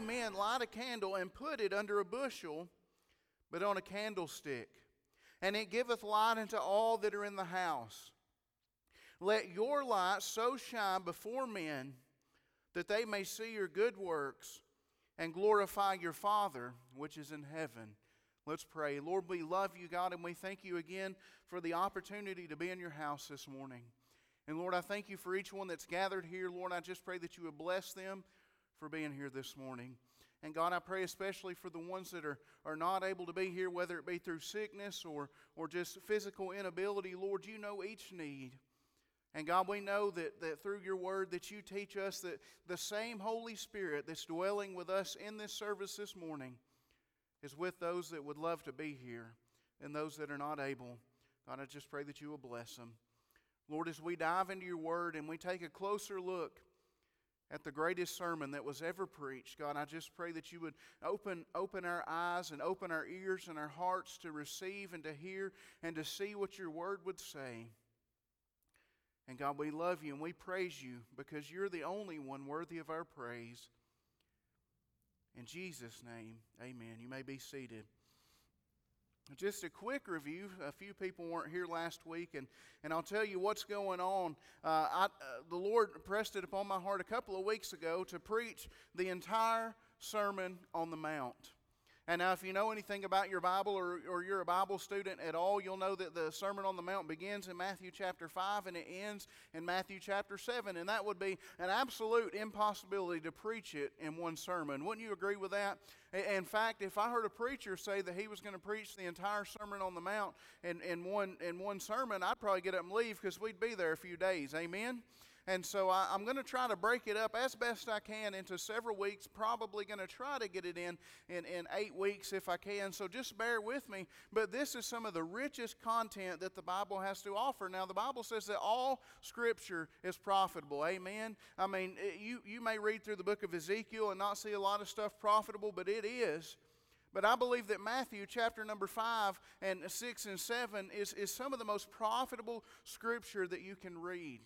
two men light a candle and put it under a bushel, but on a candlestick? And it giveth light unto all that are in the house. Let your light so shine before men that they may see your good works and glorify your Father which is in heaven. Let's pray. Lord, we love you, God, and we thank you again for the opportunity to be in your house this morning. And Lord, I thank you for each one that's gathered here. Lord, I just pray that you would bless them for being here this morning. And God, I pray especially for the ones that are, are not able to be here, whether it be through sickness or, or just physical inability. Lord, you know each need. And God, we know that, that through your word that you teach us that the same Holy Spirit that's dwelling with us in this service this morning is with those that would love to be here and those that are not able. God, I just pray that you will bless them. Lord, as we dive into your word and we take a closer look at the greatest sermon that was ever preached. God, I just pray that you would open, open our eyes and open our ears and our hearts to receive and to hear and to see what your word would say. And God, we love you and we praise you because you're the only one worthy of our praise. In Jesus' name, amen. You may be seated. Just a quick review. A few people weren't here last week, and, and I'll tell you what's going on. Uh, I, uh, the Lord pressed it upon my heart a couple of weeks ago to preach the entire Sermon on the Mount. And now, if you know anything about your Bible or, or you're a Bible student at all, you'll know that the Sermon on the Mount begins in Matthew chapter 5 and it ends in Matthew chapter 7. And that would be an absolute impossibility to preach it in one sermon. Wouldn't you agree with that? In fact, if I heard a preacher say that he was going to preach the entire Sermon on the Mount in, in, one, in one sermon, I'd probably get up and leave because we'd be there a few days. Amen? And so I, am going to try to break it up as best I can into several weeks. Probably going to try to get it in, in in eight weeks if I can. So just bear with me. But this is some of the richest content that the Bible has to offer. Now, the Bible says that all Scripture is profitable. Amen. I mean, you, you may read through the book of Ezekiel and not see a lot of stuff profitable, but it is. But I believe that Matthew chapter number 5 and 6 and 7 is, is some of the most profitable scripture that you can read.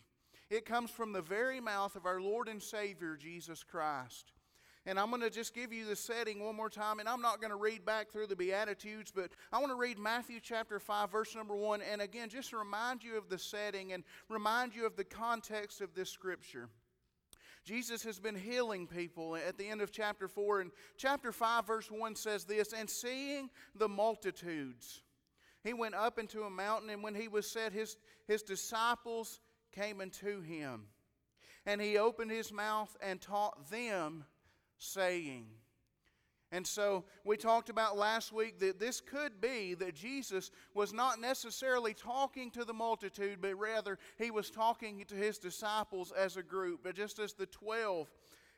It comes from the very mouth of our Lord and Savior, Jesus Christ. And I'm going to just give you the setting one more time. And I'm not going to read back through the Beatitudes, but I want to read Matthew chapter 5, verse number 1. And again, just to remind you of the setting and remind you of the context of this scripture. Jesus has been healing people at the end of chapter 4. And chapter 5, verse 1 says this And seeing the multitudes, he went up into a mountain, and when he was set, his, his disciples came unto him. And he opened his mouth and taught them, saying, and so we talked about last week that this could be that Jesus was not necessarily talking to the multitude, but rather he was talking to his disciples as a group, but just as the 12.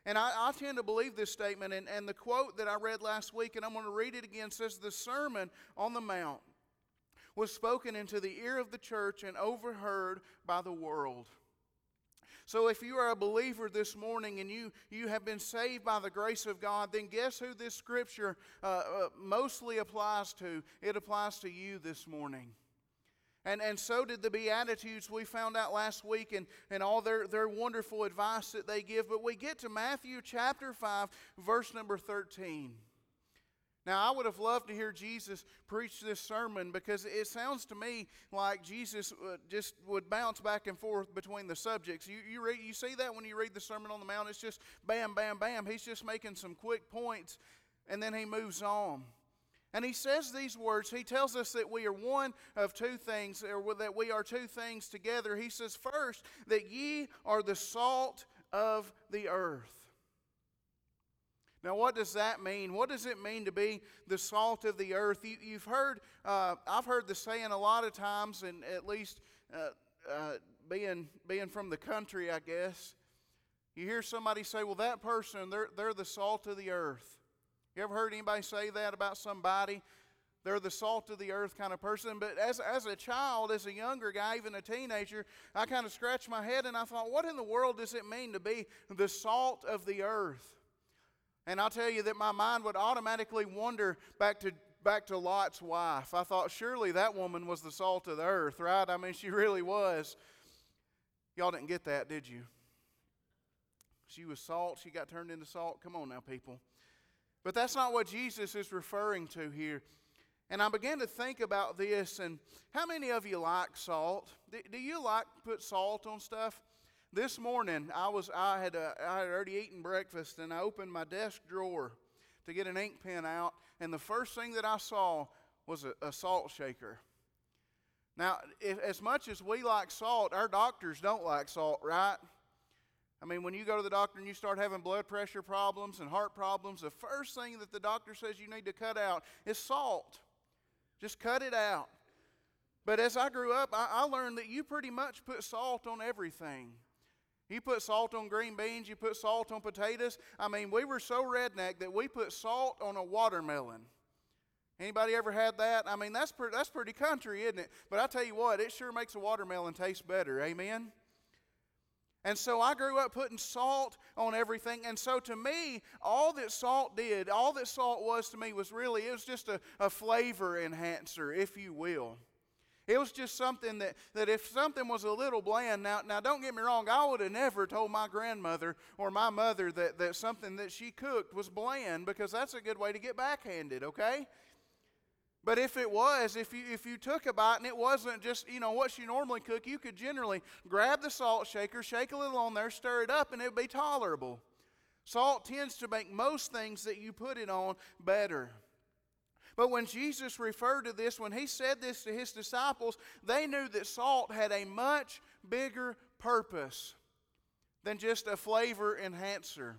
And I, I tend to believe this statement. And, and the quote that I read last week, and I'm going to read it again, says, The Sermon on the Mount was spoken into the ear of the church and overheard by the world. So, if you are a believer this morning and you, you have been saved by the grace of God, then guess who this scripture uh, uh, mostly applies to? It applies to you this morning. And, and so did the Beatitudes we found out last week and, and all their, their wonderful advice that they give. But we get to Matthew chapter 5, verse number 13. Now, I would have loved to hear Jesus preach this sermon because it sounds to me like Jesus uh, just would bounce back and forth between the subjects. You, you, read, you see that when you read the Sermon on the Mount? It's just bam, bam, bam. He's just making some quick points and then he moves on. And he says these words. He tells us that we are one of two things, or that we are two things together. He says, first, that ye are the salt of the earth. Now, what does that mean? What does it mean to be the salt of the earth? You, have heard, uh, I've heard the saying a lot of times, and at least uh, uh, being, being from the country, I guess, you hear somebody say, well, that person, they're, they're the salt of the earth. You ever heard anybody say that about somebody? They're the salt of the earth kind of person. But as, as a child, as a younger guy, even a teenager, I kind of scratched my head and I thought, what in the world does it mean to be the salt of the earth? And I'll tell you that my mind would automatically wander back to back to Lot's wife. I thought surely that woman was the salt of the earth, right? I mean, she really was. Y'all didn't get that, did you? She was salt. She got turned into salt. Come on now, people. But that's not what Jesus is referring to here. And I began to think about this and how many of you like salt? Do, you like put salt on stuff? This morning I was I had uh, I had already eaten breakfast and I opened my desk drawer to get an ink pen out and the first thing that I saw was a, a salt shaker. Now, if, as much as we like salt, our doctors don't like salt, right? I mean, when you go to the doctor and you start having blood pressure problems and heart problems, the first thing that the doctor says you need to cut out is salt. Just cut it out. But as I grew up, I, I learned that you pretty much put salt on everything. You put salt on green beans, you put salt on potatoes. I mean, we were so redneck that we put salt on a watermelon. Anybody ever had that? I mean, that's pretty, that's pretty country, isn't it? But I tell you what, it sure makes a watermelon taste better. Amen? And so I grew up putting salt on everything. And so to me, all that salt did, all that salt was to me was really, it was just a, a flavor enhancer, if you will. It was just something that, that if something was a little bland, now, now don't get me wrong, I would have never told my grandmother or my mother that, that something that she cooked was bland because that's a good way to get backhanded, okay? But if it was, if you, if you took a bite and it wasn't just, you know, what you normally cook, you could generally grab the salt shaker, shake a little on there, stir it up, and it would be tolerable. Salt tends to make most things that you put it on better. But when Jesus referred to this, when he said this to his disciples, they knew that salt had a much bigger purpose than just a flavor enhancer.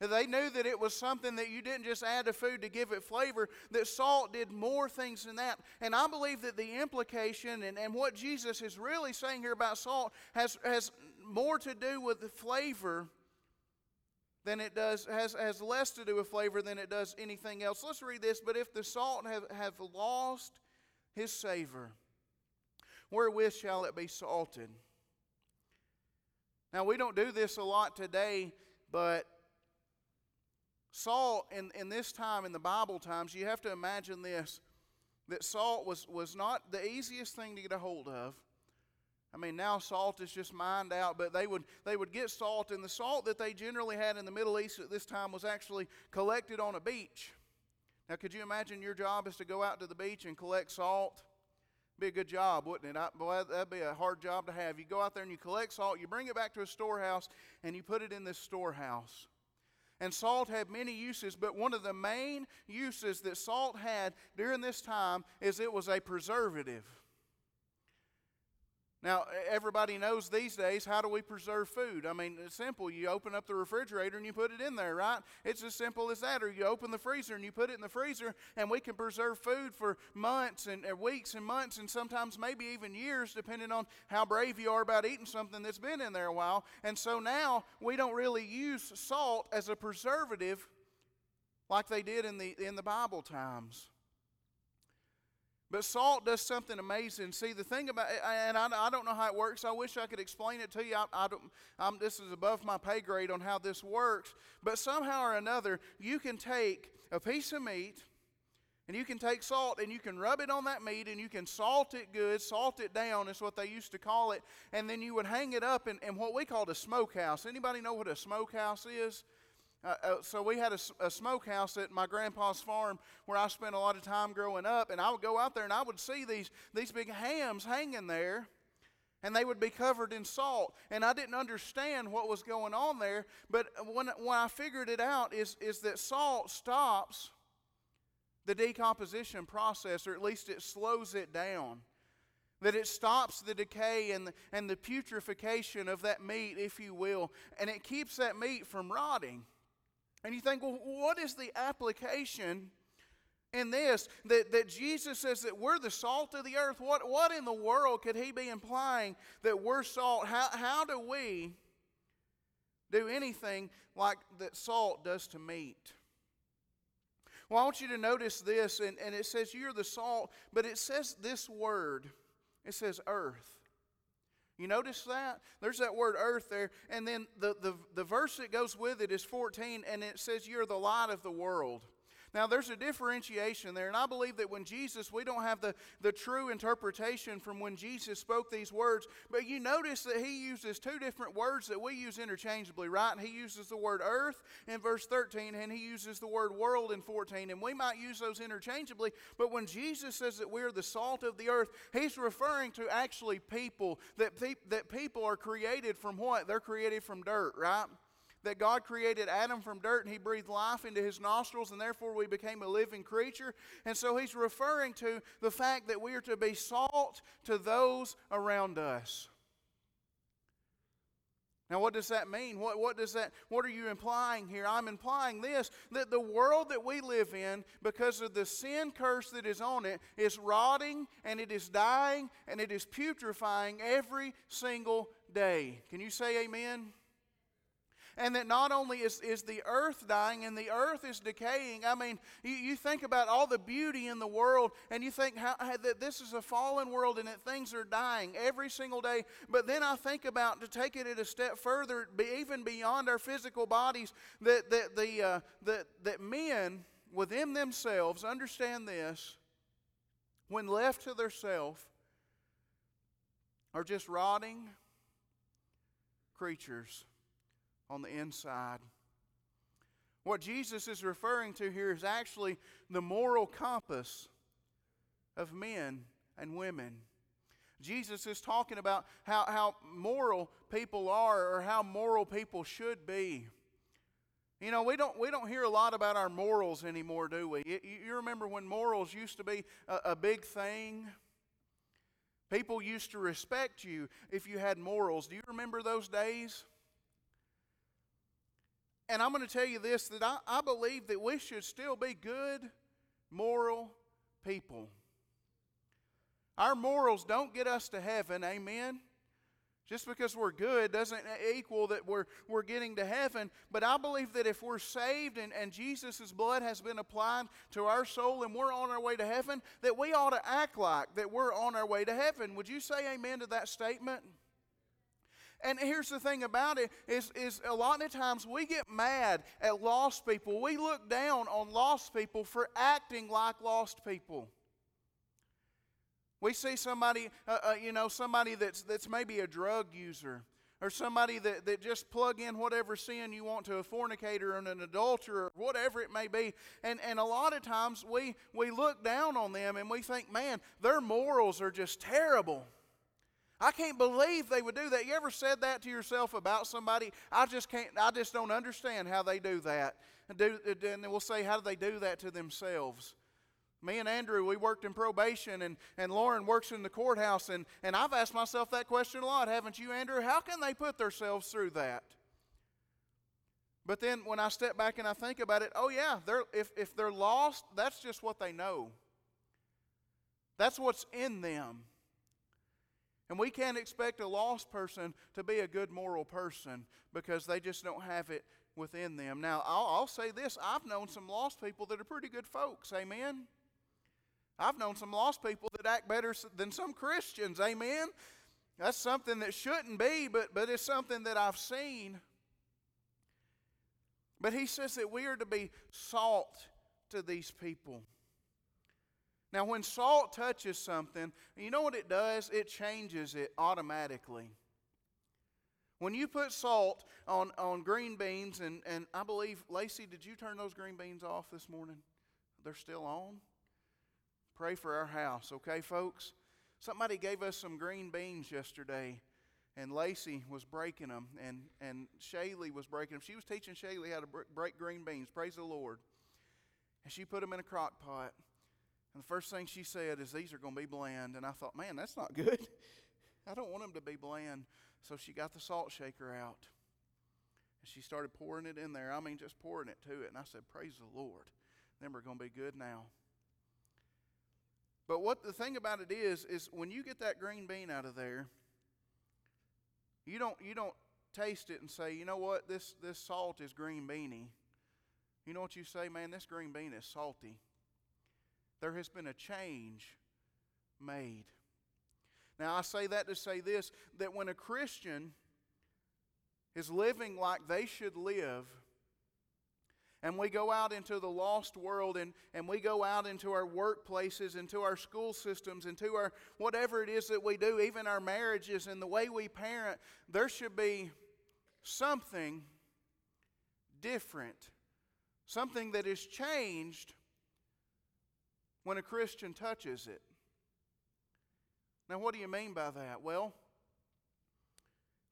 They knew that it was something that you didn't just add to food to give it flavor, that salt did more things than that. And I believe that the implication and, and what Jesus is really saying here about salt has, has more to do with the flavor than it does, has, has less to do with flavor than it does anything else. Let's read this. But if the salt have, have lost his savor, wherewith shall it be salted? Now, we don't do this a lot today, but Salt, in, in this time, in the Bible times, you have to imagine this that salt was, was not the easiest thing to get a hold of. I mean, now salt is just mined out, but they would, they would get salt, and the salt that they generally had in the Middle East at this time was actually collected on a beach. Now, could you imagine your job is to go out to the beach and collect salt? Be a good job, wouldn't it? I, boy, that'd be a hard job to have. You go out there and you collect salt, you bring it back to a storehouse, and you put it in this storehouse. And salt had many uses, but one of the main uses that salt had during this time is it was a preservative. Now, everybody knows these days how do we preserve food? I mean, it's simple. You open up the refrigerator and you put it in there, right? It's as simple as that. Or you open the freezer and you put it in the freezer, and we can preserve food for months and weeks and months and sometimes maybe even years, depending on how brave you are about eating something that's been in there a while. And so now we don't really use salt as a preservative like they did in the, in the Bible times. But salt does something amazing. See, the thing about and I, I don't know how it works. I wish I could explain it to you. I, I don't, I'm, this is above my pay grade on how this works. But somehow or another, you can take a piece of meat and you can take salt and you can rub it on that meat and you can salt it good, salt it down is what they used to call it. And then you would hang it up in, in what we called a smokehouse. Anybody know what a smokehouse is? Uh, uh, so we had a, a smokehouse at my grandpa's farm where I spent a lot of time growing up, and I would go out there and I would see these these big hams hanging there, and they would be covered in salt. And I didn't understand what was going on there, but when when I figured it out is is that salt stops the decomposition process, or at least it slows it down. That it stops the decay and the, and the putrefaction of that meat, if you will, and it keeps that meat from rotting. And you think, well, what is the application in this? That, that Jesus says that we're the salt of the earth. What, what in the world could he be implying that we're salt? How, how do we do anything like that salt does to meat? Well, I want you to notice this, and, and it says you're the salt, but it says this word. It says earth. You notice that? There's that word earth there. And then the, the, the verse that goes with it is 14, and it says, You're the light of the world. Now, there's a differentiation there, and I believe that when Jesus, we don't have the, the true interpretation from when Jesus spoke these words, but you notice that he uses two different words that we use interchangeably, right? He uses the word earth in verse 13, and he uses the word world in 14, and we might use those interchangeably, but when Jesus says that we're the salt of the earth, he's referring to actually people, that, pe- that people are created from what? They're created from dirt, right? That God created Adam from dirt and he breathed life into his nostrils and therefore we became a living creature. And so he's referring to the fact that we are to be salt to those around us. Now, what does that mean? What, what does that, what are you implying here? I'm implying this that the world that we live in, because of the sin curse that is on it, is rotting and it is dying and it is putrefying every single day. Can you say amen? And that not only is, is the earth dying and the earth is decaying. I mean, you, you think about all the beauty in the world and you think how, how, that this is a fallen world and that things are dying every single day. But then I think about to take it a step further, be, even beyond our physical bodies, that, that, the, uh, that, that men within themselves understand this when left to themselves are just rotting creatures on the inside. What Jesus is referring to here is actually the moral compass of men and women. Jesus is talking about how, how moral people are or how moral people should be. You know, we don't, we don't hear a lot about our morals anymore, do we? You, you remember when morals used to be a, a big thing? People used to respect you if you had morals. Do you remember those days? And I'm going to tell you this that I, I believe that we should still be good, moral people. Our morals don't get us to heaven, amen? Just because we're good doesn't equal that we're, we're getting to heaven. But I believe that if we're saved and, and Jesus' blood has been applied to our soul and we're on our way to heaven, that we ought to act like that we're on our way to heaven. Would you say amen to that statement? And here's the thing about it is, is a lot of times we get mad at lost people. We look down on lost people for acting like lost people. We see somebody, uh, uh, you know, somebody that's, that's maybe a drug user or somebody that, that just plug in whatever sin you want to a fornicator and an adulterer whatever it may be. And, and a lot of times we, we look down on them and we think, man, their morals are just terrible. I can't believe they would do that. You ever said that to yourself about somebody? I just can't, I just don't understand how they do that. And, do, and we'll say, how do they do that to themselves? Me and Andrew, we worked in probation, and, and Lauren works in the courthouse, and, and I've asked myself that question a lot, haven't you, Andrew? How can they put themselves through that? But then when I step back and I think about it, oh yeah, they're, if, if they're lost, that's just what they know. That's what's in them. And we can't expect a lost person to be a good moral person because they just don't have it within them. Now, I'll, I'll, say this I've known some lost people that are pretty good folks. Amen. I've known some lost people that act better than some Christians. Amen. That's something that shouldn't be, but, but it's something that I've seen. But he says that we are to be salt to these people. Now, when salt touches something, you know what it does? It changes it automatically. When you put salt on, on green beans, and, and I believe, Lacey, did you turn those green beans off this morning? They're still on? Pray for our house, okay, folks? Somebody gave us some green beans yesterday, and Lacey was breaking them, and, and Shaylee was breaking them. She was teaching Shaylee how to break green beans. Praise the Lord. And she put them in a crock pot. And the first thing she said is, These are going to be bland. And I thought, Man, that's not good. I don't want them to be bland. So she got the salt shaker out. And she started pouring it in there. I mean, just pouring it to it. And I said, Praise the Lord. Then we're going to be good now. But what the thing about it is, is when you get that green bean out of there, you don't, you don't taste it and say, you know what, this, this salt is green beany. You know what you say, man, this green bean is salty there has been a change made. Now, I say that to say this that when a Christian is living like they should live, and we go out into the lost world and, and we go out into our workplaces, into our school systems, into our whatever it is that we do, even our marriages and the way we parent, there should be something different, something that is changed when a Christian touches it. Now, what do you mean by that? Well,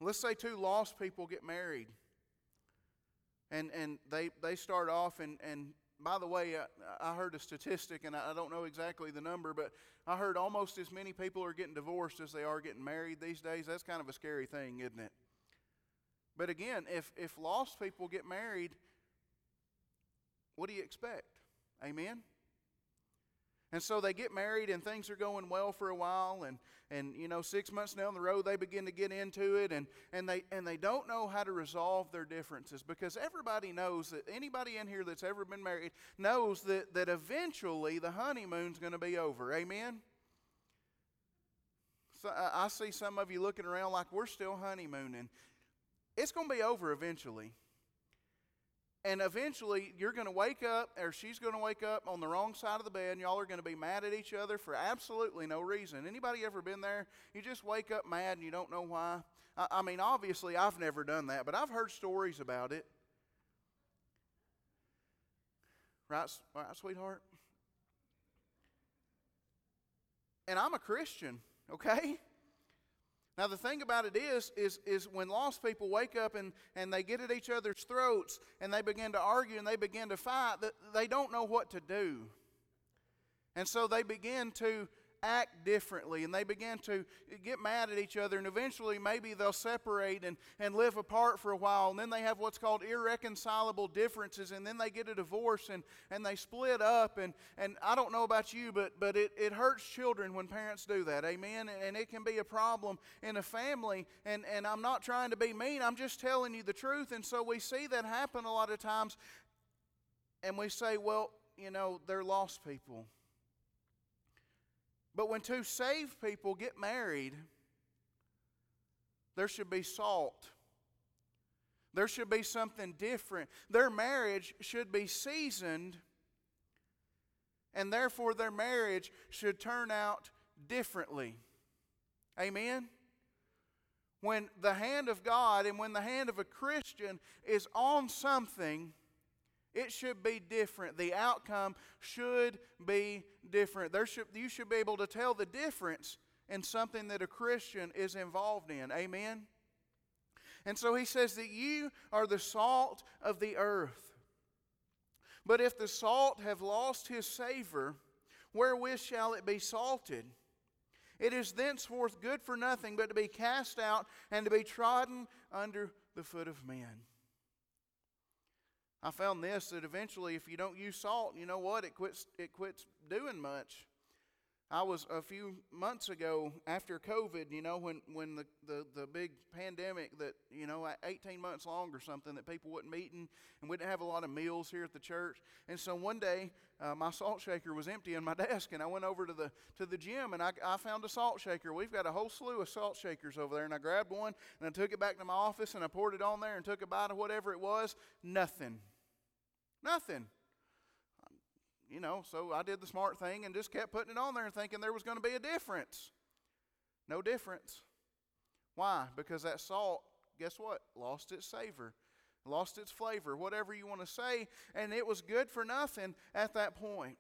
let's say two lost people get married and and they they start off and and by the way, I, I heard a statistic, and I, I don't know exactly the number, but I heard almost as many people are getting divorced as they are getting married these days. That's kind of a scary thing, isn't it? But again, if if lost people get married, what do you expect? Amen. And so they get married and things are going well for a while and, and you know, six months down the road they begin to get into it and, and they and they don't know how to resolve their differences because everybody knows that anybody in here that's ever been married knows that, that eventually the honeymoon's going to be over. Amen? So I see some of you looking around like we're still honeymooning. It's going to be over eventually. And eventually, you're going to wake up, or she's going to wake up on the wrong side of the bed, and y'all are going to be mad at each other for absolutely no reason. Anybody ever been there? You just wake up mad and you don't know why. I, I mean, obviously, I've never done that, but I've heard stories about it. Right, right, sweetheart? And I'm a Christian, okay? Now the thing about it is, is, is when lost people wake up and, and they get at each other's throats and they begin to argue and they begin to fight, they don't know what to do. And so they begin to act differently and they begin to get mad at each other and eventually maybe they'll separate and, and live apart for a while and then they have what's called irreconcilable differences and then they get a divorce and, and they split up and, and i don't know about you but, but it, it hurts children when parents do that amen and it can be a problem in a family and, and i'm not trying to be mean i'm just telling you the truth and so we see that happen a lot of times and we say well you know they're lost people but when two saved people get married, there should be salt. There should be something different. Their marriage should be seasoned, and therefore their marriage should turn out differently. Amen? When the hand of God and when the hand of a Christian is on something, it should be different. The outcome should be different. There should, you should be able to tell the difference in something that a Christian is involved in. Amen? And so he says that you are the salt of the earth. But if the salt have lost his savor, wherewith shall it be salted? It is thenceforth good for nothing but to be cast out and to be trodden under the foot of men. I found this that eventually, if you don't use salt, you know what? It quits, it quits doing much. I was a few months ago after COVID, you know, when, when the, the, the big pandemic that, you know, 18 months long or something that people wasn't meeting and we didn't have a lot of meals here at the church. And so one day uh, my salt shaker was empty in my desk and I went over to the, to the gym and I, I found a salt shaker. We've got a whole slew of salt shakers over there and I grabbed one and I took it back to my office and I poured it on there and took a bite of whatever it was. Nothing. Nothing. You know, so I did the smart thing and just kept putting it on there and thinking there was going to be a difference. No difference. Why? Because that salt, guess what? Lost its savor, lost its flavor, whatever you want to say, and it was good for nothing at that point.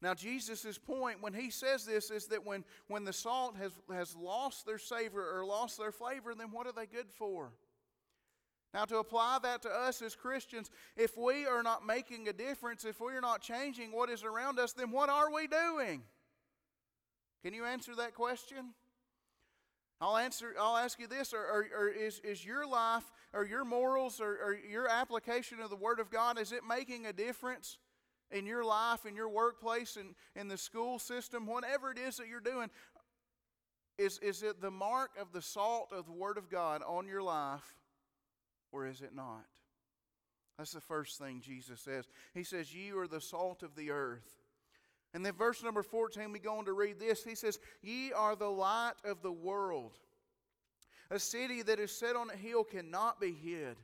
Now, Jesus' point when he says this is that when, when the salt has, has lost their savor or lost their flavor, then what are they good for? Now, to apply that to us as Christians, if we are not making a difference, if we are not changing what is around us, then what are we doing? Can you answer that question? I'll answer. I'll ask you this: or, or, or is, is your life, or your morals, or, or your application of the Word of God, is it making a difference in your life, in your workplace, and in, in the school system, whatever it is that you're doing? Is, is it the mark of the salt of the Word of God on your life? Or is it not? That's the first thing Jesus says. He says, Ye are the salt of the earth. And then, verse number 14, we go on to read this. He says, Ye are the light of the world. A city that is set on a hill cannot be hid.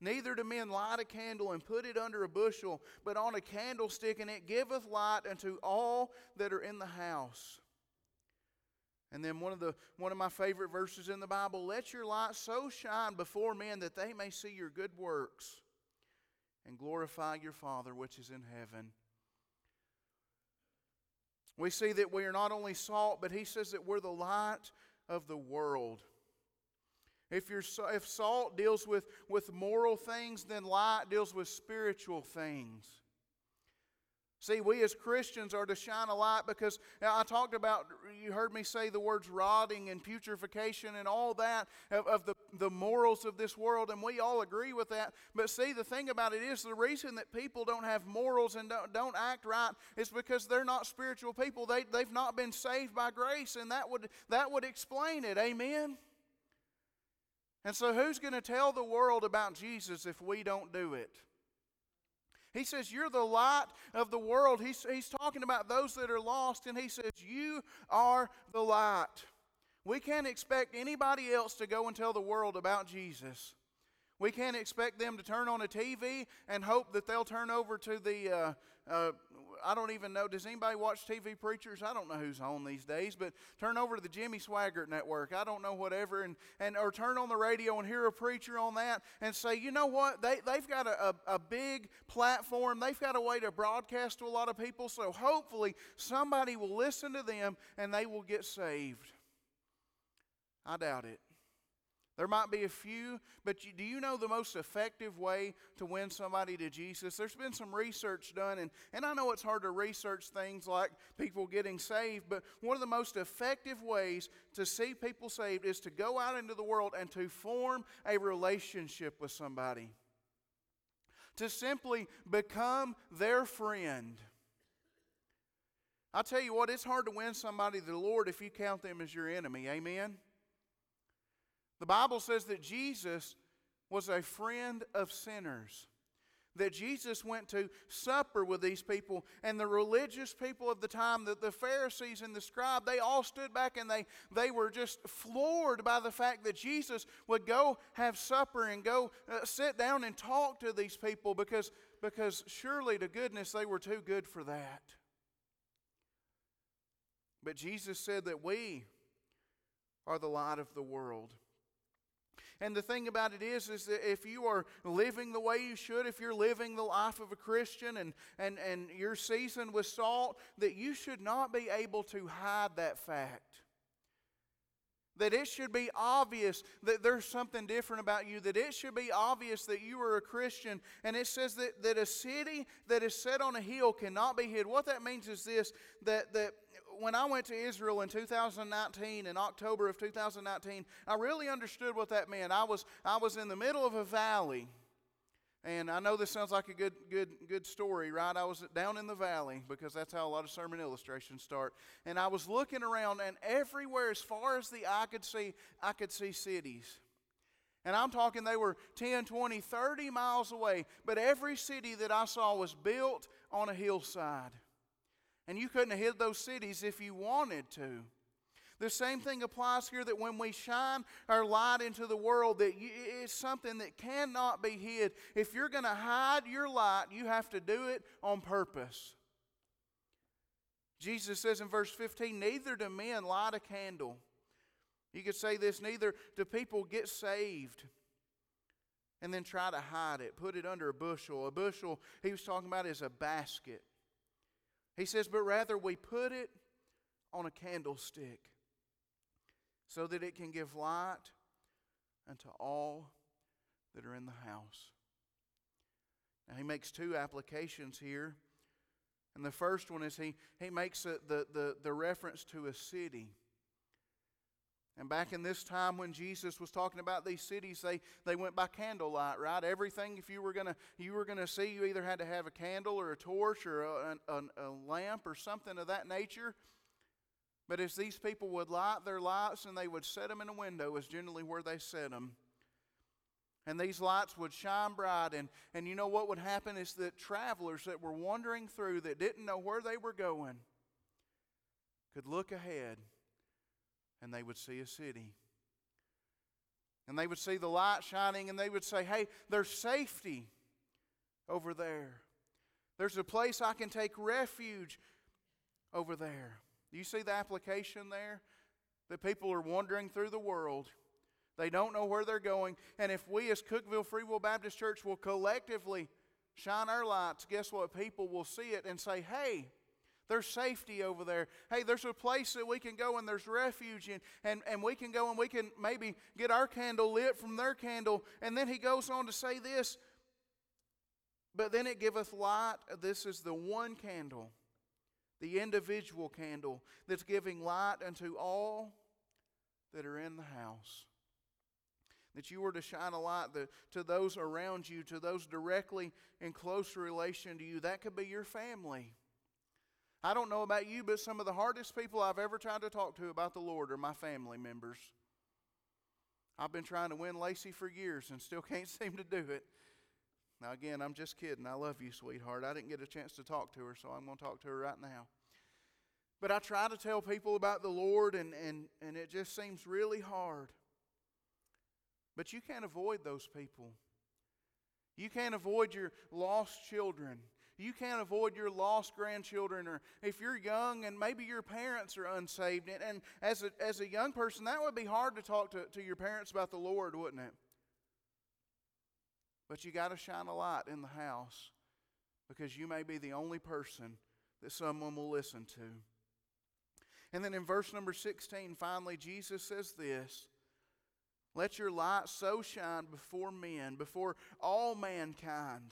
Neither do men light a candle and put it under a bushel, but on a candlestick, and it giveth light unto all that are in the house. And then one of the one of my favorite verses in the Bible, let your light so shine before men that they may see your good works and glorify your Father which is in heaven. We see that we are not only salt, but he says that we're the light of the world. If, you if salt deals with, with moral things, then light deals with spiritual things. See, we as Christians are to shine a light because I talked about, you heard me say the words rotting and putrefaction and all that of, of, the, the morals of this world, and we all agree with that. But see, the thing about it is the reason that people don't have morals and don't, don't act right is because they're not spiritual people. They, they've not been saved by grace, and that would, that would explain it. Amen? And so, who's going to tell the world about Jesus if we don't do it? He says, You're the light of the world. He's, he's talking about those that are lost, and he says, You are the light. We can't expect anybody else to go and tell the world about Jesus. We can't expect them to turn on a TV and hope that they'll turn over to the uh, uh, I don't even know. Does anybody watch TV preachers? I don't know who's on these days, but turn over to the Jimmy Swaggart Network. I don't know whatever, and, and or turn on the radio and hear a preacher on that and say, you know what? They they've got a, a, a big platform. They've got a way to broadcast to a lot of people. So hopefully somebody will listen to them and they will get saved. I doubt it. There might be a few, but you, do you know the most effective way to win somebody to Jesus? There's been some research done, and, and I know it's hard to research things like people getting saved, but one of the most effective ways to see people saved is to go out into the world and to form a relationship with somebody, to simply become their friend. I tell you what, it's hard to win somebody to the Lord if you count them as your enemy. Amen? The Bible says that Jesus was a friend of sinners. That Jesus went to supper with these people, and the religious people of the time, that the Pharisees and the scribe, they all stood back and they, they were just floored by the fact that Jesus would go have supper and go uh, sit down and talk to these people because, because surely to goodness they were too good for that. But Jesus said that we are the light of the world. And the thing about it is, is that if you are living the way you should, if you're living the life of a Christian and, and, and you're seasoned with salt, that you should not be able to hide that fact. That it should be obvious that there's something different about you, that it should be obvious that you are a Christian. And it says that, that a city that is set on a hill cannot be hid. What that means is this that, that when I went to Israel in 2019, in October of 2019, I really understood what that meant. I was, I was in the middle of a valley. And I know this sounds like a good, good, good story, right? I was down in the valley because that's how a lot of sermon illustrations start. And I was looking around, and everywhere, as far as the eye could see, I could see cities. And I'm talking they were 10, 20, 30 miles away. But every city that I saw was built on a hillside. And you couldn't have hid those cities if you wanted to. The same thing applies here that when we shine our light into the world, that it's something that cannot be hid. If you're going to hide your light, you have to do it on purpose. Jesus says in verse 15, Neither do men light a candle. You could say this, neither do people get saved and then try to hide it, put it under a bushel. A bushel, he was talking about, is a basket. He says, but rather we put it on a candlestick so that it can give light unto all that are in the house. Now, he makes two applications here. And the first one is he, he makes a, the, the, the reference to a city. And back in this time when Jesus was talking about these cities, they, they went by candlelight, right? Everything, if you were gonna you were gonna see, you either had to have a candle or a torch or a, a, a lamp or something of that nature. But as these people would light their lights and they would set them in a window, is generally where they set them. And these lights would shine bright. And, and you know what would happen is that travelers that were wandering through that didn't know where they were going could look ahead and they would see a city. And they would see the light shining and they would say, Hey, there's safety over there. There's a place I can take refuge over there. Do you see the application there? That people are wandering through the world. They don't know where they're going. And if we, as Cookeville Free Will Baptist Church, will collectively shine our lights, guess what? People will see it and say, Hey, there's safety over there. Hey, there's a place that we can go and there's refuge and, and, and we can go and we can maybe get our candle lit from their candle. And then he goes on to say this, but then it giveth light. This is the one candle, the individual candle that's giving light unto all that are in the house. That you were to shine a light to those around you, to those directly in close relation to you. That could be your family. I don't know about you, but some of the hardest people I've ever tried to talk to about the Lord are my family members. I've been trying to win Lacey for years and still can't seem to do it. Now, again, I'm just kidding. I love you, sweetheart. I didn't get a chance to talk to her, so I'm going to talk to her right now. But I try to tell people about the Lord, and, and, and it just seems really hard. But you can't avoid those people. You can't avoid your lost children. You can't avoid your lost grandchildren, or if you're young and maybe your parents are unsaved. And, and as, a, as a young person, that would be hard to talk to, to your parents about the Lord, wouldn't it? But you got to shine a light in the house because you may be the only person that someone will listen to. And then in verse number 16, finally, Jesus says this Let your light so shine before men, before all mankind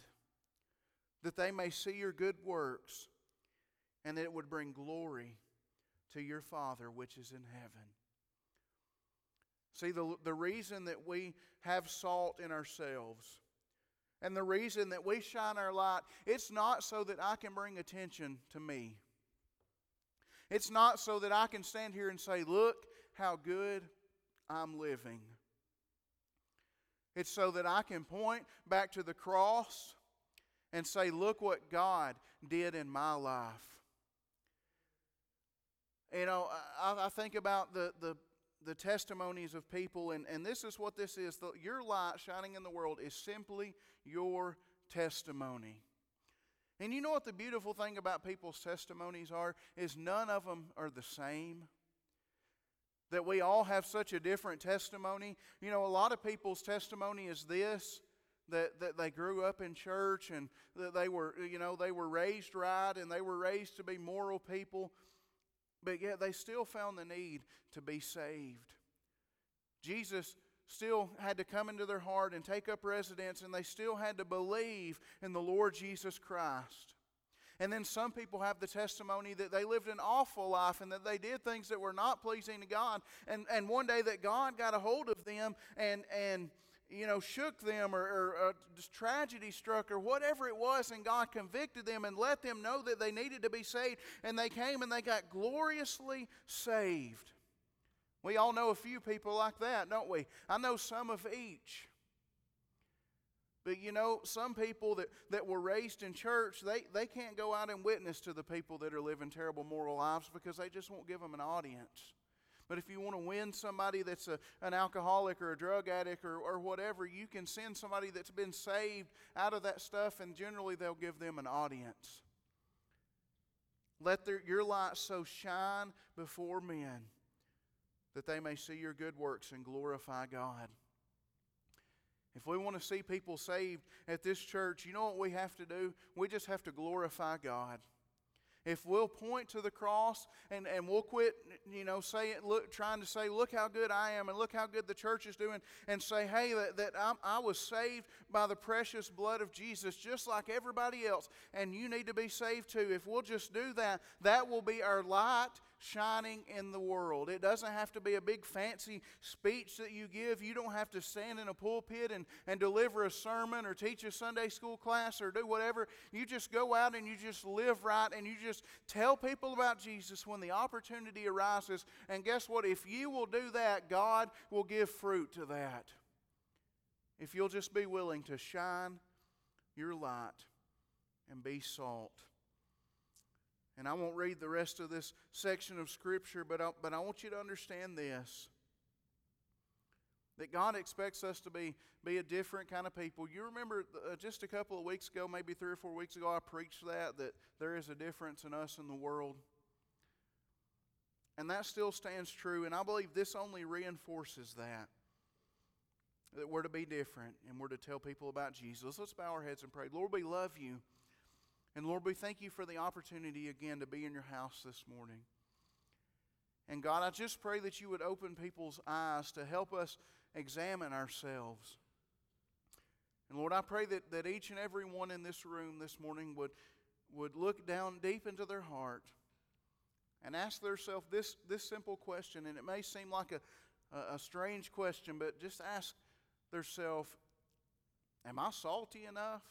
that they may see your good works and that it would bring glory to your Father which is in heaven. See, the, the reason that we have salt in ourselves and the reason that we shine our light, it's not so that I can bring attention to me. It's not so that I can stand here and say, Look how good I'm living. It's so that I can point back to the cross and say, Look what God did in my life. You know, I, I think about the, the, the, testimonies of people, and, and this is what this is. The, your light shining in the world is simply your testimony. And you know what the beautiful thing about people's testimonies are? Is none of them are the same. That we all have such a different testimony. You know, a lot of people's testimony is this that, that they grew up in church and that they were, you know, they were raised right and they were raised to be moral people, but yet they still found the need to be saved. Jesus still had to come into their heart and take up residence, and they still had to believe in the Lord Jesus Christ. And then some people have the testimony that they lived an awful life and that they did things that were not pleasing to God. And, and one day that God got a hold of them and, and you know, shook them or, or uh, tragedy struck or whatever it was, and God convicted them and let them know that they needed to be saved. And they came and they got gloriously saved. We all know a few people like that, don't we? I know some of each. But you know, some people that, that were raised in church, they, they can't go out and witness to the people that are living terrible moral lives because they just won't give them an audience. But if you want to win somebody that's a, an alcoholic or a drug addict or, or whatever, you can send somebody that's been saved out of that stuff, and generally they'll give them an audience. Let their, your light so shine before men that they may see your good works and glorify God. If we want to see people saved at this church, you know what we have to do? We just have to glorify God. If we'll point to the cross and, and we'll quit, you know, saying, look, trying to say, look how good I am and look how good the church is doing, and say, hey, that, that I'm, I was saved by the precious blood of Jesus just like everybody else, and you need to be saved too. If we'll just do that, that will be our light shining in the world. It doesn't have to be a big fancy speech that you give. You don't have to stand in a pulpit and, and deliver a sermon or teach a Sunday school class or do whatever. You just go out and you just live right and you just tell people about Jesus when the opportunity arises. And guess what? If you will do that, God will give fruit to that. If you'll just be willing to shine your light and be salt. And I won't read the rest of this section of Scripture, but I, but I want you to understand this. That God expects us to be, be a different kind of people. You remember uh, just a couple of weeks ago, maybe three or four weeks ago, I preached that, that there is a difference in us and the world. And that still stands true, and I believe this only reinforces that. That we're to be different and we're to tell people about Jesus. Let's bow our heads and pray. Lord, we love you. And Lord, we thank you for the opportunity again to be in your house this morning. And God, I just pray that you would open people's eyes to help us examine ourselves. And Lord, I pray that, that each and every one in this room this morning would, would look down deep into their heart and ask themselves this, this simple question. And it may seem like a, a, a strange question, but just ask themselves Am I salty enough?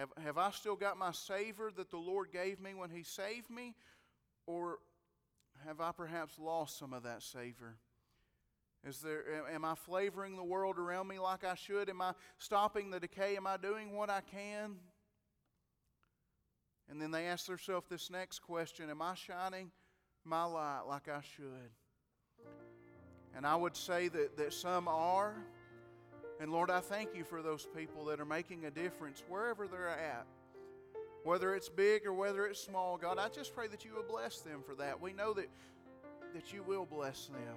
Have, have I still got my savor that the Lord gave me when He saved me? Or have I perhaps lost some of that savor? Is there, am I flavoring the world around me like I should? Am I stopping the decay? Am I doing what I can? And then they ask themselves this next question Am I shining my light like I should? And I would say that, that some are. And Lord, I thank you for those people that are making a difference wherever they're at. Whether it's big or whether it's small, God, I just pray that you will bless them for that. We know that, that you will bless them.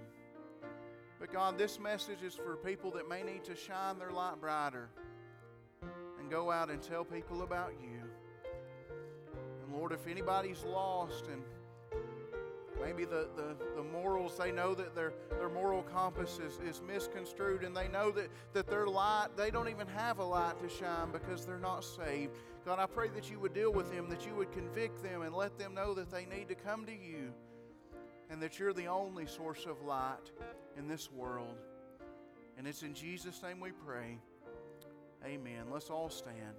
But God, this message is for people that may need to shine their light brighter and go out and tell people about you. And Lord, if anybody's lost and Maybe the, the, the morals, they know that their, their moral compass is, is misconstrued and they know that, that their light, they don't even have a light to shine because they're not saved. God, I pray that you would deal with them, that you would convict them and let them know that they need to come to you and that you're the only source of light in this world. And it's in Jesus' name we pray. Amen. Let's all stand.